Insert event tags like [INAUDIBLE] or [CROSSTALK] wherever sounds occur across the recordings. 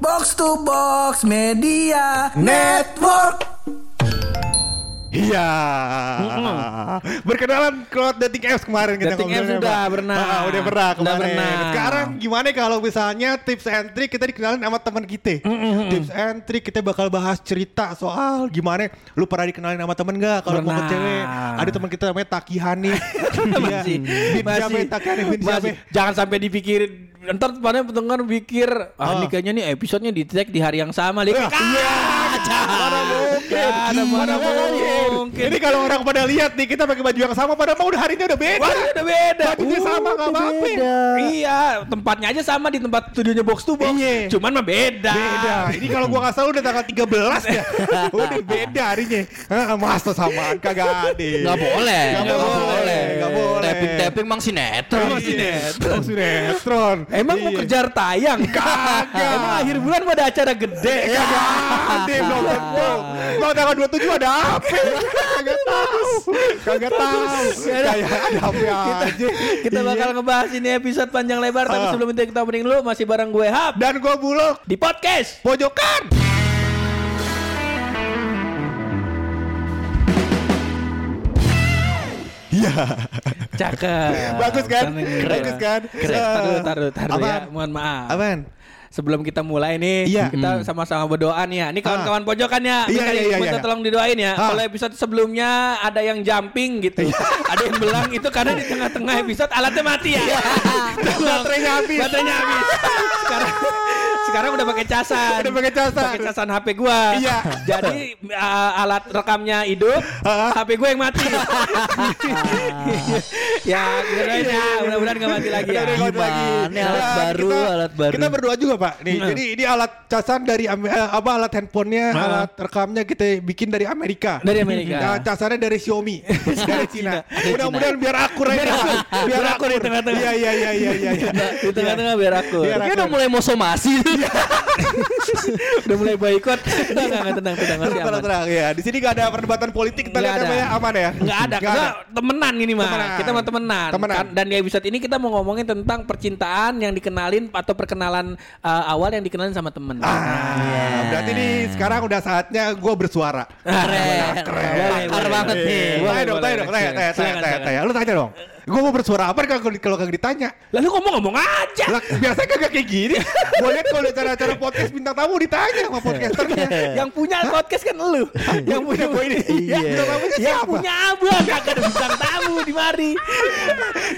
Box to Box Media Network. Iya. Berkenalan Cloud Dating Apps kemarin kita Dating apps udah Pak. pernah. Ah, udah pernah Udah kemarin. pernah. Sekarang gimana kalau misalnya tips and trick kita dikenalin sama teman kita. Tips and trick kita bakal bahas cerita soal gimana lu pernah dikenalin sama temen gak kalau mau ke cewek. Ada teman kita namanya Taki Hani. [LAUGHS] Iya. masih Bin siapa ya? Taki Hani bin siapa? masih jangan sampai dipikirin ntar pada pendengar pikir ah, Ah. ini kayaknya nih episodenya di tag di hari yang sama Lik. Iya. Iya, Mana mungkin? Ada mana mungkin. Ini kalau orang pada lihat nih kita pakai baju yang sama padahal mau udah harinya udah beda. Wah, udah beda. Bajunya sama gak apa-apa. Iya, tempatnya aja sama di tempat studionya box to box. Iya. Cuman mah beda. Beda. Ini kalau gua nggak salah udah tanggal 13 ya. [LAUGHS] udah beda harinya. Hah, Masa samaan kagak ada. Nggak boleh. Nggak boleh. Tapping tapping mang sinetron. Emang sinetron. Sinetron. Emang mau Iya. kejar tayang? Kagak. Emang akhir bulan mau ada acara gede? Kagak ada belum. Mau tanggal 27 ada apa? Kagak tahu. Kagak tahu. Kayak ada apa aja. Kita bakal Iya. ngebahas ini episode panjang lebar Tapi Ah. sebelum itu kita opening dulu Masih bareng gue Hap Dan gua bulog Di podcast pojokan. Cakep Bagus kan? Keren. Bagus kan? Keren Eh, Taruh taruh taruh ya? Mohon maaf Apaan? Sebelum kita mulai nih Iya. Kita sama-sama berdoa nih ya Ini kawan-kawan pojokan ya Iya, Minta- iya, iya, minta iya. tolong didoain ya Ah. Kalau episode sebelumnya Ada yang jumping gitu Ada yang belang itu karena di tengah-tengah episode Alatnya mati ya Baterainya habis. Baterainya habis Sekarang sekarang udah pakai casan. Udah pakai casan. Pakai casan HP gua. Iya. Jadi uh, alat rekamnya hidup, Ah. HP gue yang mati. [LAUGHS] ya, kirain ya, mudah-mudahan nggak mati lagi ya. Gimana? Alat Nah, baru, kita- alat baru. Kita berdua juga pak. Nih, Hmm. jadi ini alat casan dari eh, apa alat handphonenya, Ah. alat rekamnya kita bikin dari Amerika. Dari Amerika. Nah, casannya dari Xiaomi, [LAUGHS] dari Cina. Mudah-mudahan biar akur aja. Biar akur. Biar akur di tengah-tengah. Iya iya iya iya iya. iya. Di tengah-tengah biar aku. Biar Kayaknya udah akur. mulai mau somasi. [LAUGHS] Udah mulai boykot. Enggak, enggak, tenang, tenang, masih Tenang, aman. tenang, ya. Di sini gak ada perdebatan politik kita lihat apa ya aman ya. Enggak ada, karena temenan gini mah. Kita mah temenan. Temenan. Kan- Dan di episode ini kita mau ngomongin tentang percintaan yang dikenalin atau perkenalan uh, awal yang dikenalin sama temen. Ah, berarti nih sekarang udah saatnya gue bersuara. Keren. Keren. Boleh, banget nih. Tanya dong, tanya dong, tanya, tanya, tanya, tanya. Lu tanya dong. Gue mau bersuara apa kalau kalau kagak ditanya? Lalu ngomong-ngomong aja. Lah, biasanya kagak kayak gini. Gue lihat kalau di acara-acara podcast bintang tamu ditanya sama podcasternya. yang punya podcast kan lu. yang punya gue ini. Iya. Bintang tamunya Yang punya abang kagak ada bintang tamu di mari.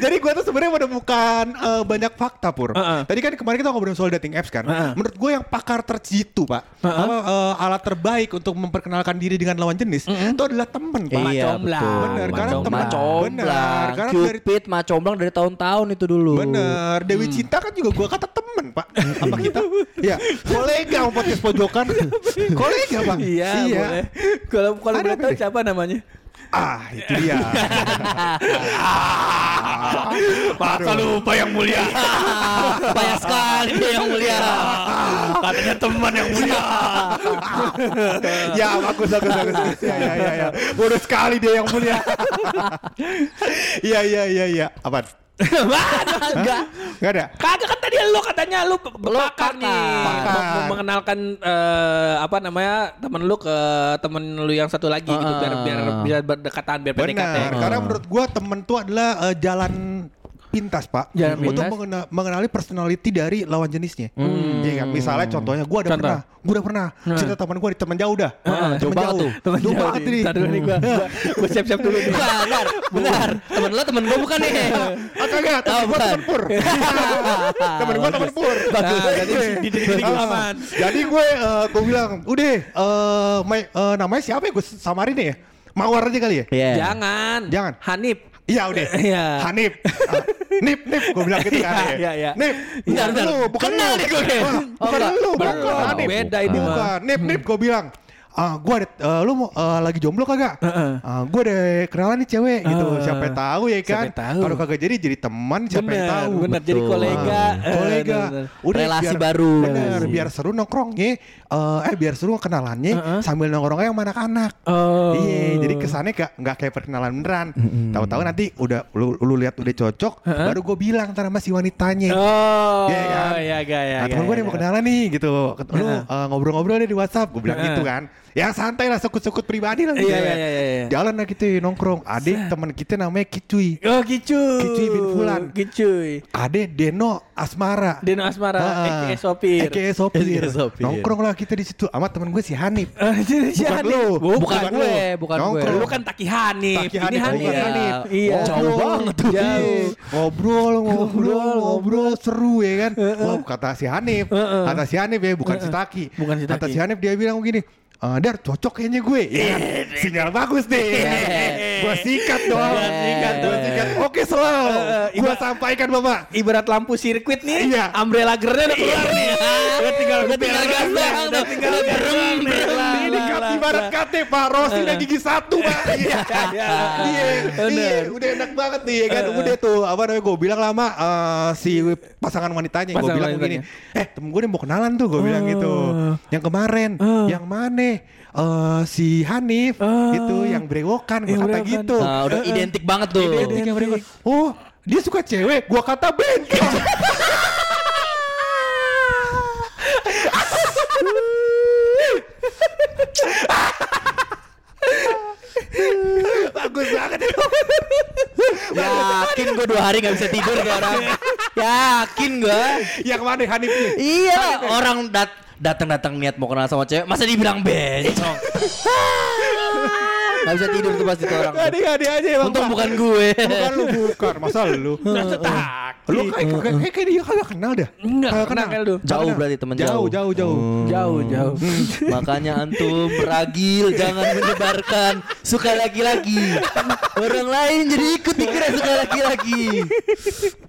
Jadi gue tuh sebenarnya menemukan eh, banyak fakta pur. Heeh. Tadi kan kemarin kita ngobrolin soal dating apps kan. Heeh. Menurut gue yang pakar terjitu pak, apa, eh, alat terbaik untuk memperkenalkan diri dengan lawan jenis itu adalah temen pak. Iya. Bener, karena teman-. Bener, karena dari- Cupid, macomblang dari tahun-tahun itu dulu. Bener, Dewi Cinta kan juga gua kata temen pak sama kita. [LAUGHS] Ya, kolega podcast pojokan. [LAUGHS] kolega bang. Iya, boleh. Kalau kalau boleh tahu siapa namanya? Ah, itu dia. [LAUGHS] Masa lupa yang mulia. [LAUGHS] Banyak sekali yang mulia. Katanya teman yang mulia. [LAUGHS] ya, bagus, bagus, bagus. Ya, ya, ya, ya. Bodoh sekali dia yang mulia. Iya, iya, iya, iya. Apaan? [LAUGHS] Enggak. Gak ada. Kagak kan tadi lu katanya lu pakar nih. pakar. Mengenalkan eh, apa namanya temen lu ke temen lu yang satu lagi gitu biar biar bisa berdekatan biar PDKT. Benar, karena menurut gua temen tuh adalah eh, jalan pintas pak Jalan untuk pintas. mengena- mengenali personality dari lawan jenisnya. Iya kan? Misalnya contohnya gua udah Contoh. pernah, gua udah pernah cerita teman gua di teman jauh dah, Heeh, jauh banget tuh. Temen jauh jauh banget nih. nih. Dulu nih gua, gua, gua siap-siap dulu nih. Benar, benar. Temen lo temen gue bukan nih. Ah kagak, temen Oh, bukan. temen pur. [LAUGHS] temen gua temen pur. Jadi. Jadi gue eh, gue bilang, udah eh, eh, namanya siapa ya gue samarin ya? Mawar aja kali ya? Iya. Jangan. Jangan. Hanif. Iya udah. [LAUGHS] Iya. Hanif. Ah, nip, nip. Gue bilang gitu kan. Iya, iya. Nip. Bentar, Bukan bentar. lu, bukan Kenal lu. nih gue. Oh, Bukan enggak. lu, Bukan. bukan. Beda ini mah. Bukan. Nip, nip. Gue bilang. Ah gue ada eh, lu eh, lagi jomblo kagak? Ah, gue ada kenalan nih cewek gitu. Ah. Siapa yang tahu ya kan? yang. Kalau kagak jadi jadi teman siapa yang Bener, tahu. bener. Jadi Betul. kolega. Ah, Eh, kolega. bener. Relasi baru. Bener, biar seru nongkrongnya. eh eh biar seru kenalannya sambil nongkrongnya sama anak-anak. Oh. Iya, jadi kesannya gak, nggak kayak perkenalan beneran. Tahu-tahu nanti udah lu, lu lihat udah cocok, baru gue bilang ntar sama si wanitanya. Oh, Iya kan? ya gak ya. nah, temen gue nih mau kenalan nih gitu. Lu ngobrol-ngobrol deh di WhatsApp. Gue bilang gitu kan. Ya santai lah, sekut-sekut pribadi lah. Iya, gitu iya, ya. iya, iya, iya. Jalan lah gitu nongkrong. Adik teman kita namanya Kicuy. Oh, Kicuy. Kicuy bin Fulan. Kicuy. Ade Deno Asmara. Deno Asmara, Heeh. aka sopir. Aka sopir. Aka sopir. Nongkrong lah kita di situ sama temen gue si Hanif. [LAUGHS] Jadi si Bukan Hanif. lu. Bukan, Bukan gue, bukan gue. Nongkrong. Lu kan Taki Hanif. Taki Ini Hanif, Hanif. bukan Hanif. Iya. Jauh banget tuh. Jauh. Ngobrol, ngobrol, ngobrol, seru ya kan. Oh, kata si Hanif, kata si Hanif ya, bukan si Taki. Bukan si Kata Taki. si Hanif dia bilang begini, "Eh, Dar cocok kayaknya gue. Ya kan? Sinyal bagus nih Gue sikat dong. Gua sikat, gua sikat. Oke selalu Gue sampaikan bapak. Ibarat lampu sirkuit nih, Iya. umbrella gernya udah keluar nih. Udah tinggal Udah tinggal gas Udah tinggal gerem, kat ibarat kate Pak. Rosi udah gigi satu Pak. [LAUGHS] Iya Iya. Iya. Bener. Iya. Udah enak banget nih ya kan? Udah tuh Apa namanya gue bilang lama eh, Si pasangan wanitanya Gue bilang begini. Eh temen gue nih mau kenalan tuh Gue bilang gitu. Yang kemarin Yang mana? Eh, Si Hanif Itu yang brewokan Gue kata gitu. Nah, udah identik banget tuh. Identik yang brewokan. Oh dia suka cewek Gue kata bengkel [LAUGHS] [LAUGHS] Bagus banget itu Yakin gue dua hari gak bisa tidur sekarang. Yakin gue. Yang mana Hanifnya Iya orang dat datang-datang niat mau kenal sama cewek, masa dibilang bencong. [LAUGHS] gak bisa tidur tuh pasti tuh orang. tuh. Adik-adik aja emang Untung bukan gue. Bukan lu bukan Masa [LAUGHS] lu Lu kayak kayak dia kagak kenal dah Enggak kenal. Jauh berarti temen Jauh jauh. jauh jauh Jauh, jauh. [LAUGHS] Makanya antum ragil jangan menyebarkan suka laki-laki. Orang lain jadi ikut dikira suka laki-laki. [LAUGHS]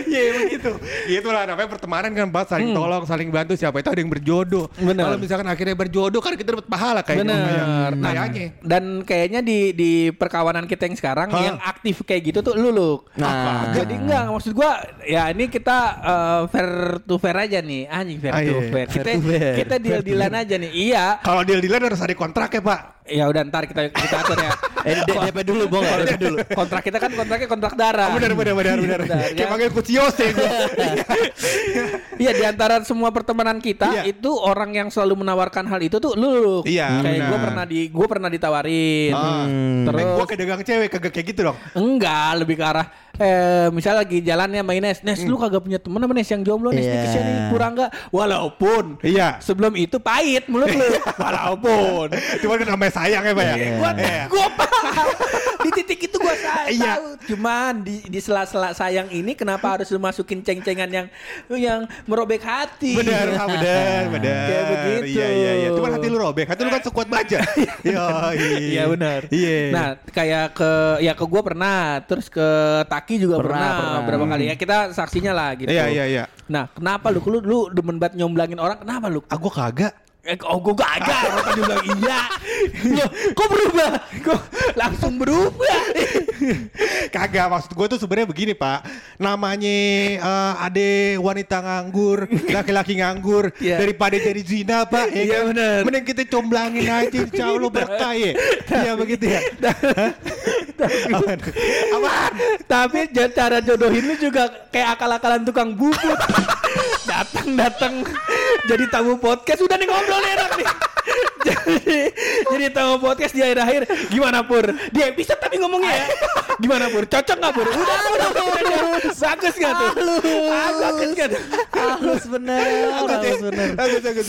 Iya emang gitu Itulah namanya pertemanan kan Pak Saling tolong Saling bantu Siapa itu ada yang berjodoh Bener. Kalau misalkan akhirnya berjodoh Kan kita dapat pahala kayak Bener. Kayak- Nah, Kayaknya dan kayaknya di di perkawanan kita yang sekarang Hah? yang aktif kayak gitu tuh lu lu. Nah. jadi enggak maksud gua ya ini kita eh, fair to fair aja nih. Anjing fair Ah, to iya. fair. Fair Kita to fair. kita deal-dealan aja nih. Iya. Kalau deal-dealan harus ada kontrak ya Pak Ya udah ntar kita kita atur ya. [LAUGHS] Eh, D- DP dulu, Bang. DP dulu. Kontrak kita kan kontraknya kontrak darah. Benar benar benar benar Benar, Kayak ya. panggil Kuciose gue Iya di antara semua pertemanan kita Iya. itu orang yang selalu menawarkan hal itu tuh lu. Iya, Kayak gue pernah di gue pernah ditawarin. Ah. Terus Gue kayak dagang cewek Kagak kayak gitu dong Enggak, lebih ke arah eh misal lagi jalannya sama Ines, Nes lu kagak punya temen apa Nes yang jomblo Nes Iya. yeah. ke sini kurang enggak? Walaupun Iya sebelum itu pahit mulut lu. [LAUGHS] Walaupun Cuman kan namanya sayang ya Pak ya Iya. gua paham. [LAUGHS] di titik itu Iya. tahu. Cuman di di sela-sela sayang ini kenapa harus masukin ceng-cengan yang yang merobek hati? Benar, ah, benar, [LAUGHS] benar. Kayak begitu. Iya, iya, iya. Cuman hati lu robek. Hati lu kan sekuat baja. [LAUGHS] Iya, Iya benar. Iya. Nah kayak ke ya ke gue pernah, terus ke Taki juga Pernah, pernah, pernah. beberapa kali ya kita saksinya lah gitu. Iya, iya, iya. Nah kenapa lu lu lu demen banget nyomblangin orang? Kenapa lu? Ah, gua kagak. Eh, oh gue gagal, orang [LAUGHS] tadi bilang iya. Loh, kok berubah? Kok langsung berubah? Kagak maksud gue tuh sebenarnya begini pak namanya eh, ade wanita nganggur laki-laki nganggur Iya. daripada jadi zina pak ya Iya, kan? bener. mending kita comblangin aja insya Allah berkah ya iya begitu ya? Apaan? Apaan? Tapi cara jodohin lu juga kayak akal-akalan tukang bubut. [LAUGHS] Datang-datang jadi tamu podcast udah nih ngobrol enak nih. [LAUGHS] jadi jadi tamu podcast di akhir-akhir gimana pur? Di episode tapi ngomongnya ya. Gimana pur? Cocok nggak pur? Udah udah udah, udah. Bagus nggak tuh? Bagus nggak tuh? Halus bener, halus bener. Bagus, bagus,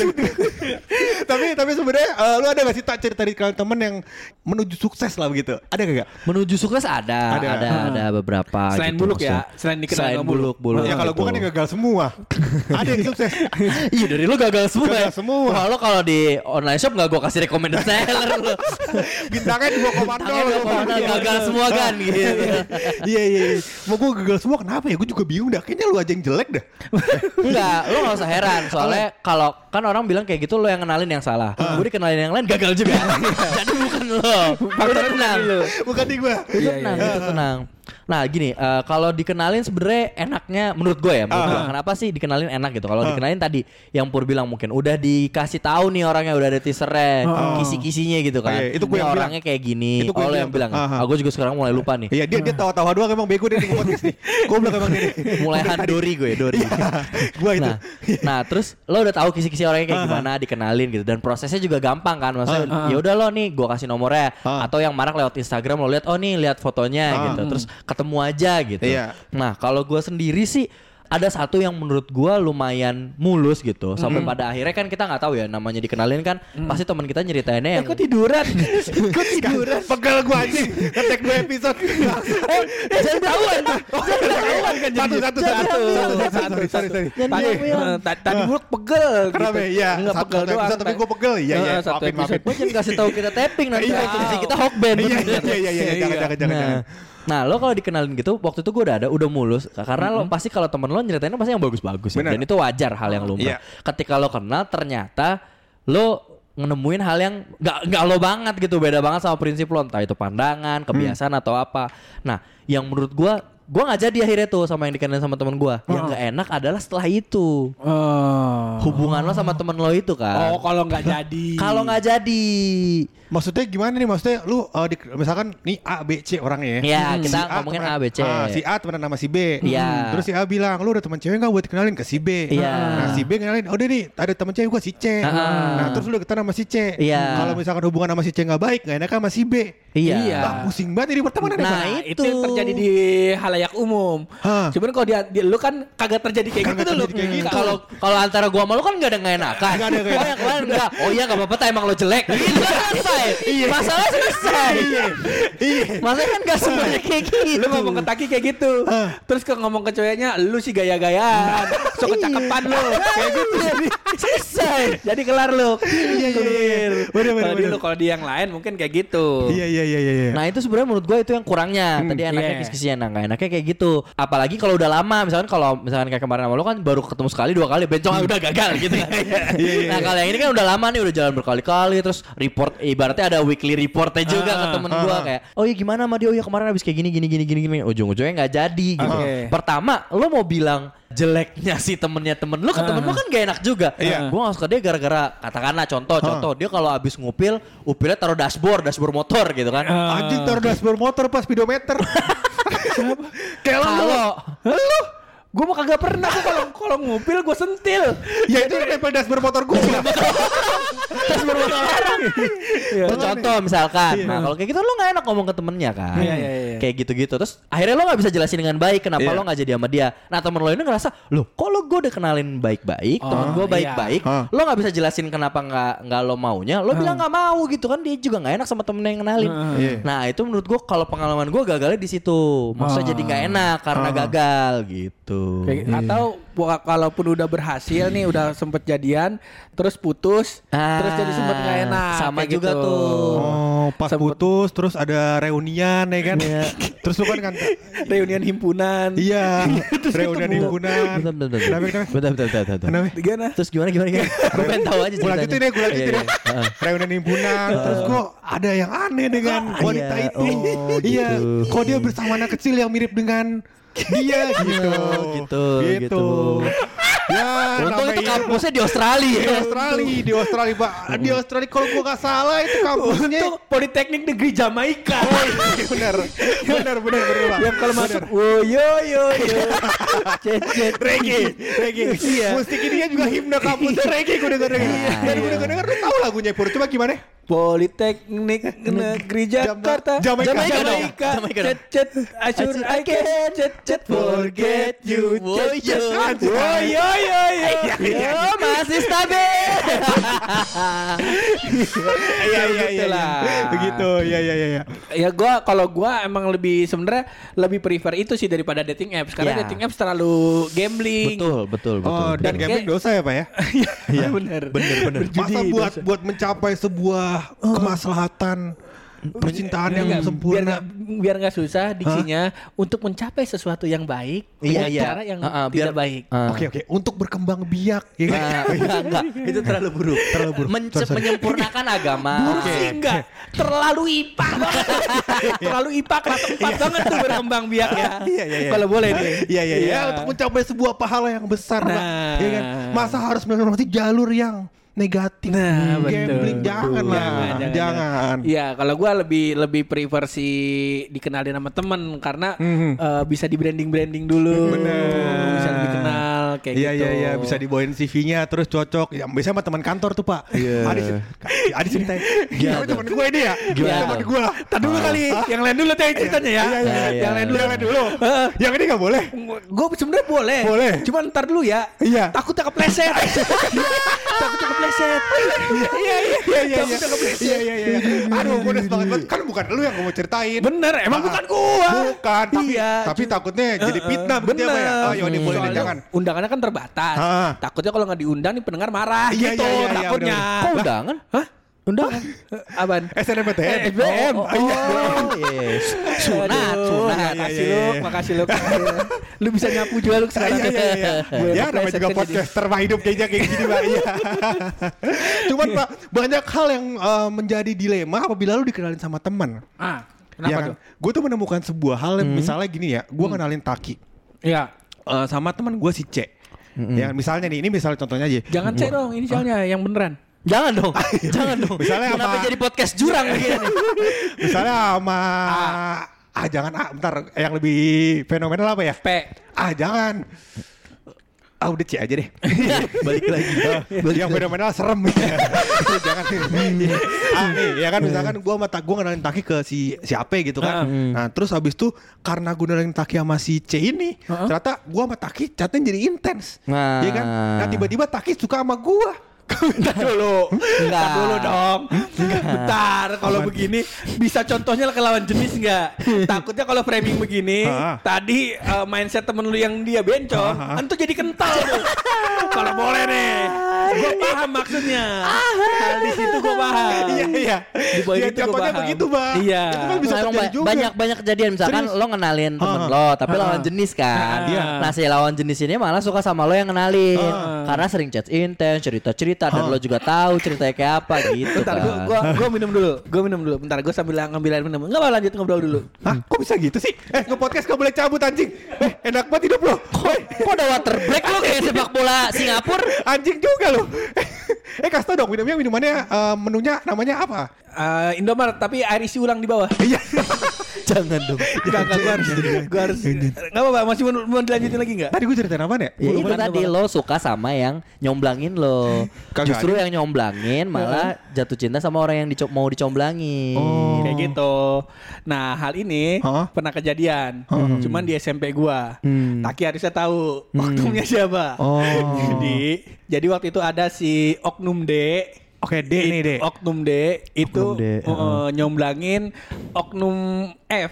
[LAUGHS] tapi tapi sebenarnya eh, lu ada gak sih tak cerita dari kalian temen yang menuju sukses lah begitu ada gak? Menuju sukses ada, Ada. ada, ada, beberapa. Selain gitu buluk ya, selain dikenal Selain buluk. buluk, buluk. ya kalau gitu. gua kan yang gagal semua ada yang sukses [LAUGHS] Iya dari lu gagal semua. Gagal ya? semua. Lo kalau di online shop nggak gue kasih recommended seller lo. [LAUGHS] Bintangnya dua koma Tangan dua koma nol, gagal semua kan [LAUGHS] gitu. Iya iya. iya. Mau gue gagal semua kenapa ya? Gue juga bingung dah. Kayaknya lu aja yang jelek dah. [LAUGHS] Enggak, lo gak usah heran Soalnya kalau kan orang bilang kayak gitu lo yang kenalin yang salah Gue dikenalin yang lain gagal juga Jadi bukan lo Udah tenang Bukan di gue. Udah tenang, itu tenang Nah gini, eh, kalau dikenalin sebenarnya enaknya menurut gue ya, menurut gua. kenapa sih dikenalin enak gitu? Kalau dikenalin tadi yang Pur bilang mungkin udah dikasih tahu nih orangnya udah ada teasernya, kisi-kisinya gitu kan. Oh, iya, itu Ini yang orangnya kayak gini. Itu gua oh, yang bilang. bilang. Ah, gue juga sekarang mulai lupa nih. Iya dia dia tawa-tawa doang emang bego dia di podcast nih. Goblok emang dia. nih. mulai handori gue Dori Gua itu. nah, nah terus lo udah tahu kisi-kisi orangnya kayak gimana dikenalin gitu dan prosesnya juga gampang kan maksudnya ya udah lo nih gue kasih nomornya atau yang marak lewat Instagram lo lihat oh nih lihat fotonya gitu terus ketemu aja gitu Iya. nah kalau gue sendiri sih ada satu yang menurut gua lumayan mulus gitu sampai pada akhirnya kan kita nggak tahu ya namanya dikenalin kan pasti teman kita nyeritainnya yang Kok tiduran? Kok tiduran? Pegel gue anjing. Ngetek dua episode. Eh, jangan ketahuan. Jangan kan Satu satu satu satu satu sorry sorry sorry. Tadi, eh, ta- tadi buruk pegel Kenapa gitu. ya? Iya. Enggak Satu- pegel satu doang. tapi gua pegel. Iya, iya. Satu episode. Gue jangan kasih tahu kita tapping nanti Iya. kita hot band Iya iya iya iya. Jangan jangan jangan. Nah, lo kalau dikenalin gitu waktu itu gue udah ada udah mulus karena lo pasti kalau temen lo nyeritainnya pasti yang bagus-bagus ya. Dan itu wajar hal yang lumrah. Iya. Ketika lo kenal ternyata lo nemuin hal yang nggak nggak lo banget gitu beda banget sama prinsip lo entah itu pandangan kebiasaan atau apa. Nah yang menurut gue gue nggak jadi akhirnya tuh sama yang dikenalin sama temen gue. Yang nggak enak adalah setelah itu Oh. hubungan lo sama temen lo itu kan. Oh, kalau nggak jadi. Kalau nggak jadi, Maksudnya gimana nih? Maksudnya lu uh, di- misalkan nih A B C orangnya ya. Ya, Hmm. kita Si ngomongin temenan- A, B, C. Ah, si A temenan sama si B. Iya. Terus si A bilang, "Lu udah teman cewek enggak buat kenalin ke si B?" Iya. Nah, si B kenalin, "Oh, udah nih, ada teman cewek gua si C." Ah. Nah, terus lu ketemu sama si C. Iya. Kalau misalkan hubungan sama si C enggak baik, enggak enak sama si B. iya. Iya. Ah, pusing banget ini pertemanan Nah, Pak. Nah, itu. itu yang terjadi di halayak umum. Hah. Cuman kalau dia, dia lu kan kagak terjadi kayak Kagak gitu kayak gitu. Kalau kalau antara gua sama lu kan gak ada nggak enakan. Nggak ada oh yang kemarin enggak. Oh iya gak apa-apa, emang lo jelek. Gitu kan selesai. Masalah selesai. Iya. Iya. Masalah kan gak semuanya kayak gitu. Lu ngomong ke Taki kayak gitu. Terus ke ngomong ke ceweknya, lu sih gaya-gayaan. So kecakapan lu. Kayak gitu. Selesai. Jadi kelar lu. Iya, iya, iya. Bener, Kalau lu kalau di yang lain mungkin kayak gitu. Iya, iya, iya, iya. iya. Nah itu sebenarnya menurut gue itu yang kurangnya. Tadi enaknya iya. kis-kisnya, nah nggak enaknya kayak gitu. Apalagi kalau udah lama, misalkan kalau misalkan kayak kemarin sama lo kan baru ketemu sekali dua kali, bencong ah, udah gagal gitu. kan. [LAUGHS] nah kalau yang ini kan udah lama nih, udah jalan berkali-kali, terus report, ibaratnya ada weekly reportnya juga ke Ah, temen ah, gue ah. kayak, oh iya gimana sama dia, oh iya kemarin habis kayak gini, gini, gini, gini, gini, ujung-ujungnya nggak jadi gitu. Oke. Pertama, lo mau bilang jeleknya si temennya temen lu ke temen lu kan gak enak juga. Iya. Gue gak suka dia gara-gara katakanlah contoh, contoh dia kalau habis ngupil, upilnya taruh dashboard, dashboard motor gitu kan. Anjing taruh dashboard motor pas speedometer. [LAUGHS] Kayak lu. Kalau Lu Gue mah kagak pernah gua kalau kalau ngupil gue sentil. Ya itu nempel dashboard motor gua. dashboard motor orang. Iya. Itu contoh misalkan. Nah kalau kayak gitu lu gak enak ngomong ke temennya kan. Iya, iya, iya. Kayak gitu-gitu. Terus akhirnya lo gak bisa jelasin dengan baik kenapa Iya. lo gak jadi sama dia. Nah temen lo ini ngerasa, loh kok lo gue udah kenalin baik-baik, temen Oh, gue iya. baik-baik, lo gak bisa jelasin kenapa nggak nggak lo maunya, lo bilang nggak mau gitu kan dia juga nggak enak sama temen yang kenalin. Iya. Nah itu menurut gue kalau pengalaman gue gagalnya di situ, maksudnya jadi nggak enak karena gagal gitu. Kayak- Atau wa- kalaupun udah berhasil nih udah sempet jadian terus putus Ah, terus jadi sempet nggak enak sama kayak juga gitu. tuh. Oh, pas Sempet- putus terus ada reunian ya kan. Iya. [LAUGHS] Terus lu kan kan reunian himpunan Iya, [LAUGHS] reunian ketemu. himpunan. Bentar, bentar, bentar. Kenapa, kenapa? Bentar, bentar, bentar, bentar. Kenapa? gimana Terus gimana gimana gimana? [LAUGHS] Gue pengen tahu aja Gue ceritanya. lanjutin ya, gue lanjutin Iya, ya. iya. Reunian himpunan, terus kok ada yang aneh dengan wanita iya. itu. Oh, Iya, gitu. kok dia bersama anak kecil yang mirip dengan dia gitu. gitu, gitu. Ya, Untung itu ini- kampusnya di Australia. di Australia, di Australia, Pak. Di Australia kalau gua nggak salah itu kampusnya. untuk Politeknik Negeri Jamaika Oh iya, benar. Benar, benar, benar, Pak. yang kalau masuk wo yo yo yo cet cet reggae, reggae. Iya. Musik ini juga himne kampusnya reggae gue denger reggae. Dan gue denger lu tahu lagunya Pur. Coba gimana? Politeknik Negeri Jakarta Jamaika. Jamaika. Jamaika cet cet I should I can cet cet forget you cet cet wo yo yo yo Yo masih stabil. Iya iya iya. lah. Begitu. Iya iya iya. iya. Ya gua kalau gua emang lebih sebenarnya lebih prefer itu sih daripada dating apps karena Ya. dating apps terlalu gambling. Betul, betul, betul. Oh, dan Kayak- gambling dosa ya, Pak ya? [LAUGHS] Iya benar. Bener, bener. Masa buat buat mencapai sebuah kemaslahatan percintaan yang Biar sempurna. nggak biar nggak susah diksinya untuk mencapai sesuatu yang baik Iya, dengan iya. cara yang ah, tidak biar- baik. Ah. Oke oke, untuk berkembang biak ya kan? Nah, enggak, enggak. [LAUGHS] Itu terlalu buruk. Terlalu buruk. Mence- Sorry, sorry. menyempurnakan [LAUGHS] agama. Buruk sih enggak Terlalu IPA [LAUGHS] Terlalu IPA kelas 4 banget tuh berkembang biak ya Iya iya iya. Kalau boleh nih Iya iya iya. Untuk mencapai sebuah pahala yang besar. Nah. Iya kan? Masa harus melewati jalur yang negatif? Nah, betul. Gambling jangan lah. Jangan, jangan, Jangan. Iya, kalau gua lebih lebih prefer si dikenalin sama temen karena eh, bisa di branding branding dulu, Bener. bisa lebih kenal kayak Iya gitu. iya iya bisa dibawain CV-nya terus cocok. Ya biasanya sama teman kantor tuh, Pak. Iya. Adi Adi ceritain. Gimana teman gue ini ya? Gimana Teman gue. Tadi dulu kali, yang lain dulu yang ceritanya ya. Iya iya iya. Yang lain dulu. Yang lain dulu. Yang ini nggak boleh. Gue sebenarnya boleh. Boleh. Cuman ntar dulu ya. Iya. Takutnya kepleset. [LAUGHS] Takutnya kepleset. Iya iya Iya iya iya. Takutnya kepleset. Iya iya iya. Aduh, gue udah semangat banget. Kan bukan lu yang gue mau ceritain. Bener, emang Ah, bukan gua. Bukan, tapi Iya, tapi takutnya jadi fitnah ya, ya. Oh, yaudah boleh jangan. Undangannya kan terbatas. Ah. Takutnya kalau nggak diundang nih pendengar marah Iya, gitu. iya, iya, iya, takutnya. bener-bener. Kok undangan? Hah? Undangan? Apaan? SNMPTN. Eh, SBM. Oh, oh, oh, iya, iya. Sunat, sunat. Makasih Iya, lu, iya, iya. makasih lu. lu bisa nyapu juga lu sekarang. Iya iya iya. Ya namanya juga podcaster mah hidup kayaknya kayak gini Pak. Iya. [LAUGHS] Cuman Pak banyak hal yang eh, menjadi dilema apabila lu dikenalin sama teman. Ah, kenapa Ya kan? tuh? Hmm. Gue tuh menemukan sebuah hal yang misalnya gini ya, gue kenalin Taki Iya. Eh, sama teman gue si C. Ya misalnya nih, ini misalnya contohnya aja. Jangan cek dong inisialnya yang beneran. Jangan dong, [LAUGHS] jangan dong. Misalnya Kenapa apa? jadi podcast jurang [LAUGHS] begini? Misalnya sama ah jangan ah bentar yang lebih fenomenal apa ya? P. Ah jangan. Ah udah C aja deh. Balik lagi. yang fenomenal serem. [LAUGHS] Jangan. Ah nih ya kan misalkan gua sama tak gua kenalin Taki ke si si Ape gitu kan. Nah terus habis itu karena gua kenalin Taki sama si C ini ternyata gua sama Taki chatnya jadi intens. Nah. ya kan? Nah tiba-tiba Taki suka sama gua Bentar dulu. Bentar dulu dong. Bentar kalau begini bisa contohnya ke lawan jenis enggak? Takutnya kalau framing begini, tadi eh, mindset temen lu yang dia bencong, tuh jadi kental tuh. [LAUGHS] kalau boleh nih. Gue paham maksudnya. Hal di situ gue paham. iya iya Di poin Ya, itu gua contohnya paham. begitu bang Iya. itu kan bisa terjadi ba- juga banyak banyak kejadian misalkan Serius? lo ngenalin temen Ah. lo tapi Ah. lawan jenis kan. Iya. Nah si lawan jenis ini malah suka sama lo yang kenalin Ah. karena sering chat intens cerita-cerita dan lo juga tahu ceritanya kayak apa [LAUGHS] gitu Bentar, kan. gua, gua, gua minum dulu. Gua minum dulu. Bentar, gua sambil ngambil air minum. Enggak apa lanjut ngobrol dulu. Hah? Kok bisa gitu sih? Eh, nge-podcast gak boleh cabut anjing. Eh, enak banget hidup lo. Kok, kok ada water break lo kayak sepak bola Singapura? Anjing juga lo. [LAUGHS] eh, kasih tau dong minumnya minumannya eh, menunya namanya apa? Eh, Indomaret tapi air isi ulang di bawah. [LAUGHS] Iya. Jangan dong. Enggak, enggak, gua harus gua harus Enggak apa-apa, masih mau, mau dilanjutin lagi enggak? Tadi gue ceritain apa nih? Ya itu tadi lo suka sama yang nyomblangin lo. Kagak Justru yang nyomblangin malah jatuh cinta sama orang yang dico- mau dicomblangin. Oh. Kayak gitu. Nah, hal ini Hah? pernah kejadian. Cuman di SMP gua. Hmm. Taki harusnya tahu oknumnya siapa. Oh. [LAUGHS] jadi, jadi waktu itu ada si Oknum D. Oke, D nih, D. Oknum D itu Oknum D, uh, nyomblangin Oknum F.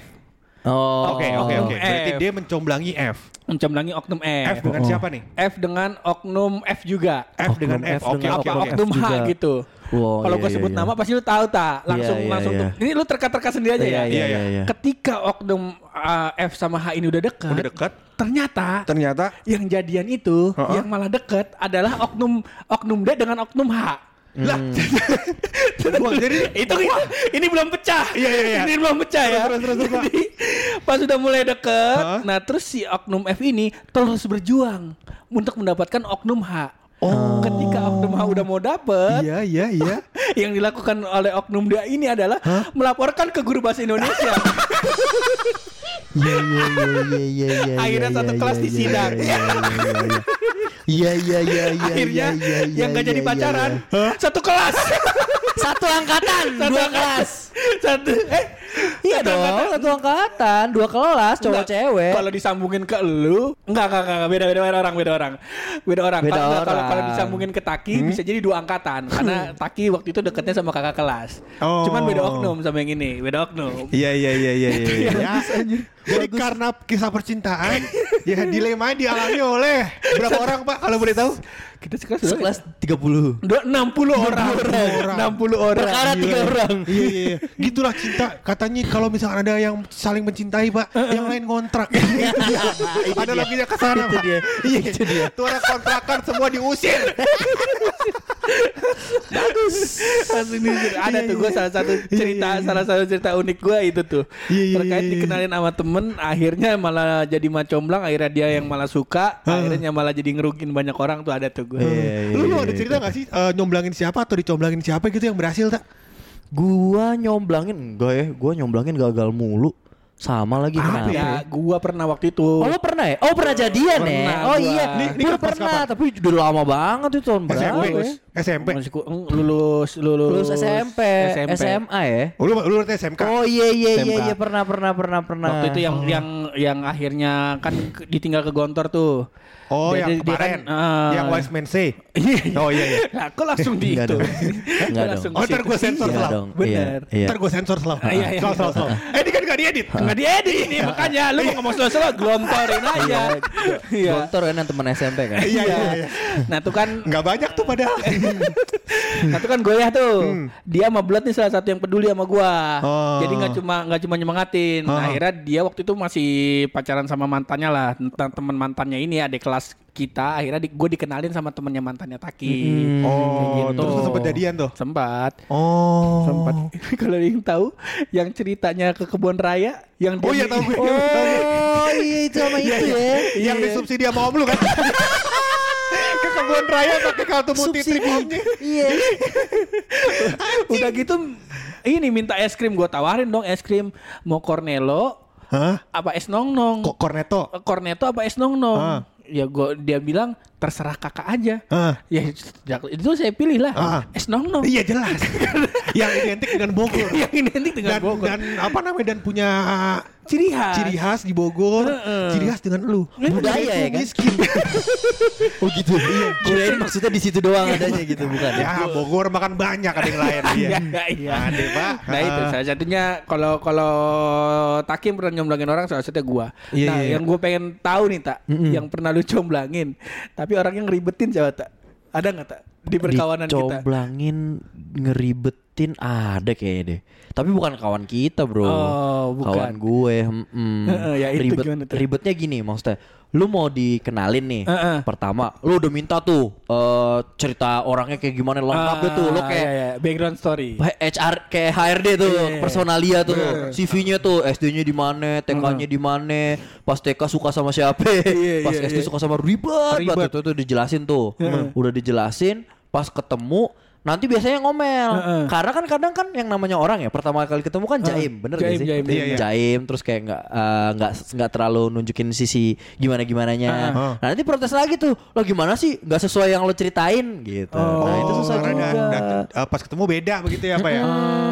Oh. Oke, oke, oke. F. Berarti dia mencomblangi F. Mencomblangin Oknum F. F dengan siapa nih? F dengan Oknum F juga. F dengan Oknum F. F Oke, dengan oke, oknum H juga. gitu. Wow, Kalau iya, gue iya, sebut iya. nama pasti lu tahu tak. Langsung Iya, iya, langsung iya. tuh. Ini lu terka-terka sendiri aja Iya, ya. iya, iya. iya. Ketika oknum uh, F sama H ini udah dekat. Udah dekat. Ternyata Ternyata yang jadian itu Heeh. yang malah deket adalah oknum oknum D dengan oknum H. Lah, [LAUGHS] Wah, jadi itu ini belum pecah. Iya, iya, iya. Ini belum pecah ya. Terus, terus, terus. Jadi pas sudah mulai deket, Hah? nah terus si oknum F ini terus berjuang untuk mendapatkan oknum H. Oh. Ketika oknum H udah mau dapet, Iya, iya, iya. [LAUGHS] yang dilakukan oleh oknum dia ini adalah melaporkan ke guru bahasa Indonesia. [LAUGHS] Iya iya iya iya iya iya. Akhirnya iya, satu iya, kelas iya, disidang. Iya iya iya. Iya iya iya iya. Akhirnya iya, iya, yang gak iya, jadi iya, pacaran iya. satu kelas. [LAUGHS] Satu angkatan, Satu dua angkatan. kelas. [LAUGHS] Satu eh Iya dong, satu angkatan, dua kelas, cowok Enggak, cewek. Kalau disambungin ke lu, enggak enggak enggak, enggak, beda beda beda orang, beda orang. Beda orang. Beda Kalau- Kalau kalau orang. disambungin ke Taki bisa jadi dua angkatan karena Taki waktu itu deketnya sama kakak kelas. Oh. Cuman beda oknum sama yang ini, beda oknum. Iya iya iya iya iya. Iya, Ya. Jadi karena kisah percintaan ya dilema dialami oleh berapa [LAUGHS] orang Pak kalau boleh tahu? Kita sekelas berapa? Sekelas 30. Dua- 60 orang. orang. 60 orang. Perkara tiga orang. Iya iya iya. Gitulah cinta. Katanya kalau misalkan ada yang saling mencintai, Pak, yang lain kontrak. [LAUGHS] ada lagi yang ke sana, Itu Pak. dia. Iya, Itu dia. Tuh orang kontrakan semua diusir. [LAUGHS] Langsung diusir. Ada tuh gue salah satu cerita salah satu cerita unik gue itu tuh Iya, iya, terkait iya, iya. dikenalin sama temen akhirnya malah jadi macomblang akhirnya dia yang malah suka akhirnya malah jadi ngerugin banyak orang tuh ada tuh gue Iya, Lu, ada cerita gak sih eh, nyomblangin siapa atau dicomblangin siapa gitu yang berhasil tak? Gua nyomblangin enggak ya, gua nyomblangin gagal mulu. Sama lagi Apa kenapa? ya gue pernah waktu itu Oh lo pernah ya? Oh pernah jadian Pernah ya? Oh gua. iya, Ini- Gua pernah, kapan? tapi udah lama banget itu tahun berapa SMP, ya? SMP. Ku- eng, lulus lulus Lulus SMP, SMP. SMA ya? Oh, lu lu berarti SMK. Oh iya iya iya iya pernah pernah pernah pernah. Waktu itu yang yang yang akhirnya kan ke- ditinggal ke Gontor tuh. Oh, Dia- yang dia- dia kemarin. kan, eh, yang Wise Man Say. [LAUGHS] Iya. Oh iya iya. Nah, kok langsung di Enggak itu? dong. [LAUGHS] Enggak langsung Oh, ntar sih? sensor Iya Selaw. dong. Bener. Iya. Ntar gue sensor selalu. Ah, iya, iya. Selalu, selalu, selalu. Eh, ini kan gak diedit. Enggak diedit ini makanya lu mau ngomong slow-slow [LAUGHS] gelontorin aja. Iya. Gontor kan teman SMP kan? Iya, iya, iya. Nah, tuh kan Nggak banyak tuh padahal. nah tuh kan goyah tuh. Dia sama Blood nih salah satu yang peduli sama gua. Oh. Jadi nggak cuma nggak cuma nyemangatin. Oh. Akhirnya dia waktu itu masih pacaran sama mantannya lah, tentang teman mantannya ini adik kelas kita. Akhirnya di, gue dikenalin sama temennya mantannya Taki. Oh, gitu. terus lu sempet jadian tuh. Sempat. Oh. Sempat. [LAUGHS] Kalau yang tahu yang ceritanya ke kebun raya yang Oh iya tahu gue. Oh iya itu sama itu ya. Yang disubsidi sama om lu kan. [LAUGHS] Ke kebun raya pakai kartu putih trip omnya. Iya. [LAUGHS] udah gitu ini minta es krim gue tawarin dong es krim mau cornello Hah? apa es nong nong Kok cornetto? cornetto apa es nong nong Ah. ya gua dia bilang terserah kakak aja Ah. ya itu saya pilih lah Ah. es nong nong Iya jelas. [LAUGHS] yang identik dengan Bogor. yang identik dengan dan, Bogor dan apa namanya dan punya ciri khas ciri khas di Bogor, Heeh. ciri khas dengan lu. Budaya ya kan? Miskin. [LAUGHS] Oh gitu. Iya. Kirain maksudnya di situ doang adanya gitu bukan ya? ya Bogor makan banyak ada yang lain. Iya. Iya, iya. Ada pak. Nah itu salah satunya kalau kalau Takim pernah nyomblangin orang salah satunya gua. Iya, nah iya, iya. yang gua pengen tahu nih tak, yang pernah lu comblangin, tapi orang yang ngeribetin siapa tak? Ada nggak tak di perkawanan kita? Dicomblangin ngeribetin ada kayaknya deh. Tapi bukan kawan kita bro. Oh, bukan. Kawan gue. Heeh, [LAUGHS] ya itu Ribet, gimana tuh? ribetnya gini maksudnya. Lu mau dikenalin nih. Heeh. Pertama, lu udah minta tuh eh, cerita orangnya kayak gimana lengkap deh tuh. Lu Ah, kayak iya, iya. background story. HR kayak HRD tuh, Iya. personalia tuh, CV-nya tuh, SD-nya di mana, TK-nya di mana, pas TK suka sama siapa, Iya, [LAUGHS] pas iya, SD iya. suka sama ribet, Ribet. tuh, tuh dijelasin tuh, udah dijelasin, pas ketemu nanti biasanya ngomel, Heeh. karena kan kadang kan yang namanya orang ya pertama kali ketemu kan jaim, bener Jaim, gak sih? jaim, Iya, iya. Jaim, terus kayak nggak eh, nggak nggak terlalu nunjukin sisi gimana gimananya. Heeh. Nah nanti protes lagi tuh, lo gimana sih nggak sesuai yang lo ceritain gitu. nah itu susah Oh, karena juga. dan- dan, eh, pas ketemu beda begitu ya pak ya.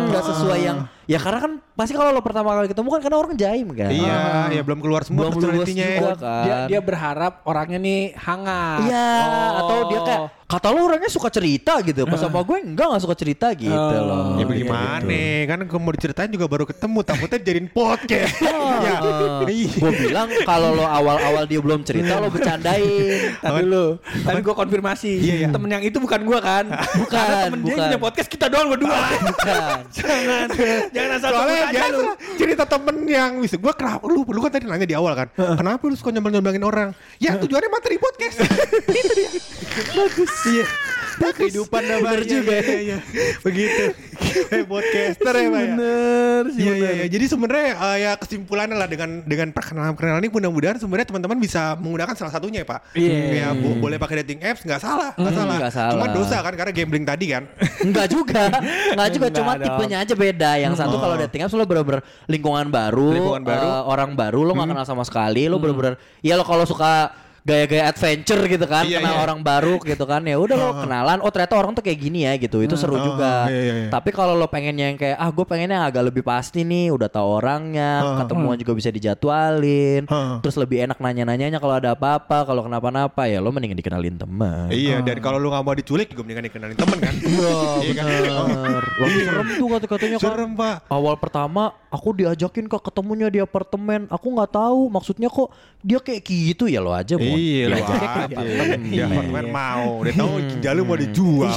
nggak sesuai yang ya karena kan pasti kalau lo pertama kali ketemu kan karena orang jaim kan Iya, ya belum keluar semua Belum luas personalitinya. juga ya. kan Dia dia berharap orangnya nih hangat. iya Oh. atau dia kayak kata lo orangnya suka cerita gitu pas sama gue enggak nggak suka cerita gitu Oh. loh Ya bagaimana gitu. kan kalau mau diceritain juga baru ketemu takutnya jadiin podcast. ya. [LAUGHS] Iya. gue bilang kalau lo awal-awal dia belum cerita lo bercandain [LAUGHS] Tapi dulu, tadi gue konfirmasi. Iya, iya. Temen yang itu bukan gue kan? Bukan, Karena temen dia bukan. punya podcast kita doang berdua. bukan [LAUGHS] jangan, jangan asal Soalnya aja. lu. cerita temen yang wis gue kenapa lu lu kan tadi nanya di awal kan kenapa lu suka nyambel nyambelin orang? Ya tujuannya materi podcast. Itu dia. Bagus. Iya [LAUGHS] kehidupan juga iya, iya. begitu Kayak [LAUGHS] podcaster ya pak ya Bener sih Iya iya bener. iya. Jadi sebenarnya eh, ya kesimpulannya lah dengan dengan perkenalan perkenalan ini mudah-mudahan sebenarnya teman-teman bisa menggunakan salah satunya ya pak. Iya. Ya bo- boleh pakai dating apps nggak salah nggak salah. nggak salah. Cuma dosa kan karena gambling tadi kan. [LAUGHS] Enggak juga Enggak juga Cuma dong. tipenya aja beda Yang satu Oh. kalau dating apps Lo bener-bener lingkungan baru Lingkungan baru. eh, Orang baru Lo gak kenal sama sekali Lo bener-bener Ya lo kalau suka gaya-gaya adventure gitu kan, Iya, kenal iya. orang baru gitu kan. Ya udah lo [LAUGHS] kenalan, oh ternyata orang tuh kayak gini ya gitu. Itu seru juga. iya, iya, iya. Tapi kalau lo pengennya yang kayak ah gue pengennya agak lebih pasti nih, udah tahu orangnya, ketemuan juga bisa dijadwalin. Terus lebih enak nanya-nanyanya kalau ada apa-apa, kalau kenapa-napa ya lo mendingan dikenalin teman. Iya, dan kalau lu gak mau diculik juga mendingan dikenalin temen kan. [LAUGHS] [LAUGHS] Iya, kan? Bener. Lagi serem tuh kata-katanya kan. Serem, Pak. Awal pertama aku diajakin ke ketemunya di apartemen. Aku nggak tahu maksudnya kok dia kayak gitu ya lo aja mau. Iya, ke aja. apartemen. Mau. Dia tahu ginjal lu mau dijual.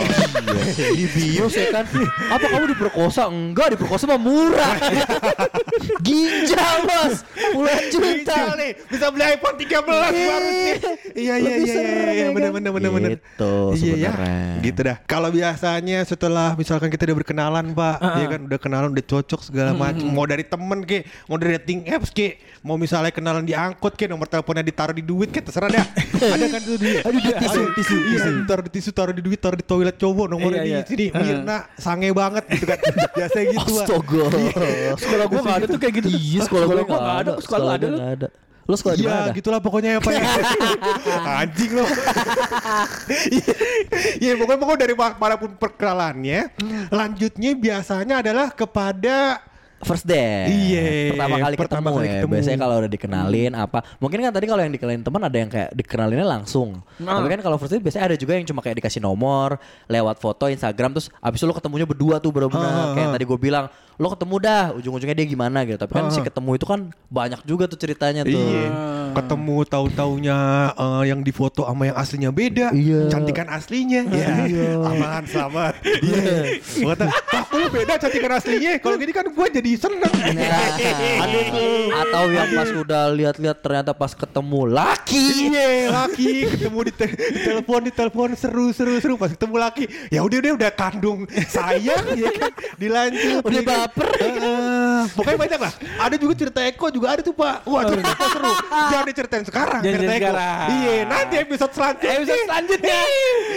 di bios ya kan apa kamu diperkosa enggak diperkosa mah murah [LAUGHS] ginjal bos puluhan juta nih, bisa beli iPhone 13 baru sih. Iya, iya, iya, iya, ya bener, kan? bener, bener, bener. Gitu Iya ya, sebenarnya. gitu dah. Kalau biasanya setelah misalkan kita udah berkenalan, Pak, ya kan udah kenalan, udah cocok segala macam. Mau dari temen ke, mau dari dating apps ke, mau misalnya kenalan di angkot ke, nomor teleponnya ditaruh di duit ke, terserah dah. [LAUGHS] Ada kan tuh dia. Ada di tisu, tisu, iya, taruh di tisu, taruh di duit, taruh di toilet cowok, nomornya Iya, iya. di sini. Mirna, sange banget gitu kan. [LAUGHS] Biasanya gitu. Astaga Sekolah gue gak ada tuh kayak gitu Iya sekolah gue gak nggak ada sekolah lu ada gue lu? gak ada Lo sekolah di Iya mana? gitulah pokoknya ya Pak ya. [LAUGHS] Anjing lo Iya pokoknya, pokoknya dari pa- para pun perkenalannya Lanjutnya biasanya adalah kepada First date. Iya, Pertama kali pertama ketemu kali ya. ketemu. Biasanya kalau udah dikenalin apa. Mungkin kan tadi kalau yang dikenalin teman ada yang kayak dikenalinnya langsung. Nah. Tapi kan kalau first date biasanya ada juga yang cuma kayak dikasih nomor, lewat foto Instagram terus abis itu lo ketemunya berdua tuh Ah, bener-bener kayak ah. tadi gue bilang lo ketemu dah ujung-ujungnya dia gimana gitu. Tapi kan si ketemu itu kan banyak juga tuh ceritanya tuh. Iya Ketemu tahu-taunya eh, yang di foto sama yang aslinya beda. Iya. Cantikan aslinya. Iya. Aman selamat. Iya. [LAUGHS] Lu beda cantikan aslinya? Kalau gini kan gue jadi seneng. Nah, Ada tuh. Atau yang pas udah lihat-lihat ternyata pas ketemu laki. Iya laki. Ketemu di, te- di telepon di telepon. Seru seru seru. Pas ketemu laki ya udah udah udah kandung sayang ya kan? Dilanjut Udah ya baper. Heeh. pokoknya banyak lah. Ada juga cerita Eko juga ada tuh pak. Wah cerita seru [LAUGHS] jangan diceritain sekarang Jangan cerita Eko sekarang. iya nanti episode selanjutnya Episode selanjutnya.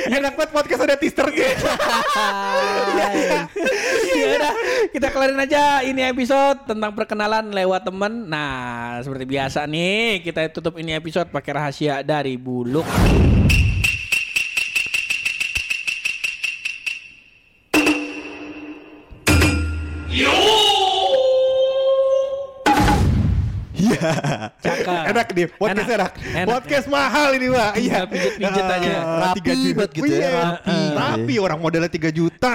enak banget podcast ada teasernya [LAUGHS] ya udah kita kelarin aja ini episode tentang perkenalan lewat temen. Nah, seperti biasa nih kita tutup ini episode pakai rahasia dari Buluk. Iya. Cakep. Enak nih, podcast Enak. enak. Enak. Podcast mahal ini, Pak. Iya, Tinggal pijet-pijet aja. Ah, Rapi banget gitu ya, Iya, rapi. Rapi orang modelnya 3 juta.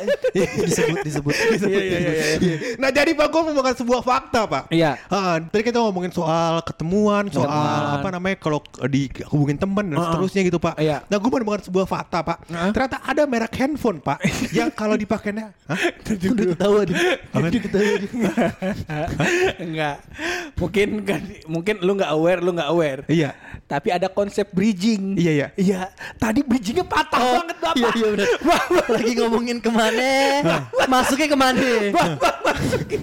[LAUGHS] disebut [LAUGHS] disebut. Iya, iya, iya, iya. Nah, jadi Pak gue membawakan sebuah fakta, Pak. Iya. Ah, tadi kita ngomongin soal ketemuan, soal apa namanya kalau di hubungin temen dan seterusnya gitu, Pak. Iya. Nah, gue menemukan sebuah fakta, Pak. Ternyata ada merek handphone, Pak, [LAUGHS] yang kalau dipakainya? Udah ketawa dia. Udah dia. Enggak. Mungkin kan mungkin lu nggak aware, lu nggak aware. Iya. Tapi ada konsep bridging. Iya, iya. Iya. Tadi bridgingnya patah banget Bapak. Iya iya benar. Lagi ngomongin ke mana? Masuknya ke mana? Bapak masukin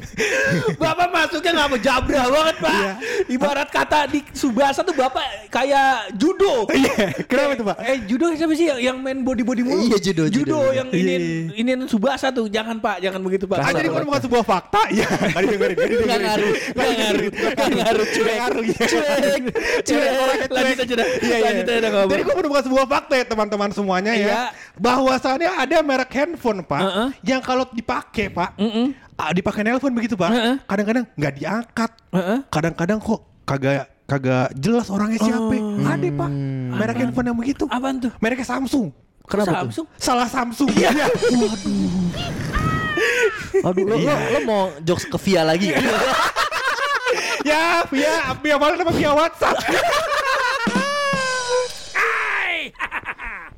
Bapak masuknya nggak mau jabra banget pak Iya. Ibarat kata di Subasa tuh Bapak kayak judo Iya. Kenapa tuh, Pak? Eh judo siapa sih yang, yang main body-body mulu Iya, judo, Judo judo. yang ini Iya. ini Subasa tuh Jangan pak Jangan begitu pak Ah, jadi menemukan sebuah fakta, iya. Tadi dengerin, tadi dengerin. Nggak ngaruh, nggak ngaruh, nggak ngaruh, [LAUGHS] cuek. Iya. Cuek, cuek. Lanjut aja dah Iya, iya. Lanjut aja dah ngobrol. Jadi gue menemukan sebuah fakta ya teman-teman semuanya Iya. ya. Bahwasannya ada merek handphone pak, Heeh. yang kalau dipakai pak, Mm-mm. ah, dipakai nelpon begitu pak, kadang-kadang nggak diangkat, Heeh. kadang-kadang kok kagak kagak jelas orangnya siapa. Ada pak, merek handphone yang begitu. Apaan tuh? Mereknya Samsung. Kenapa Samsung? Salah Samsung. Iya. Aduh lo, lo, lo mau jokes ke Via lagi [LAUGHS] ya? ya, via via mana nama via WhatsApp. [LAUGHS]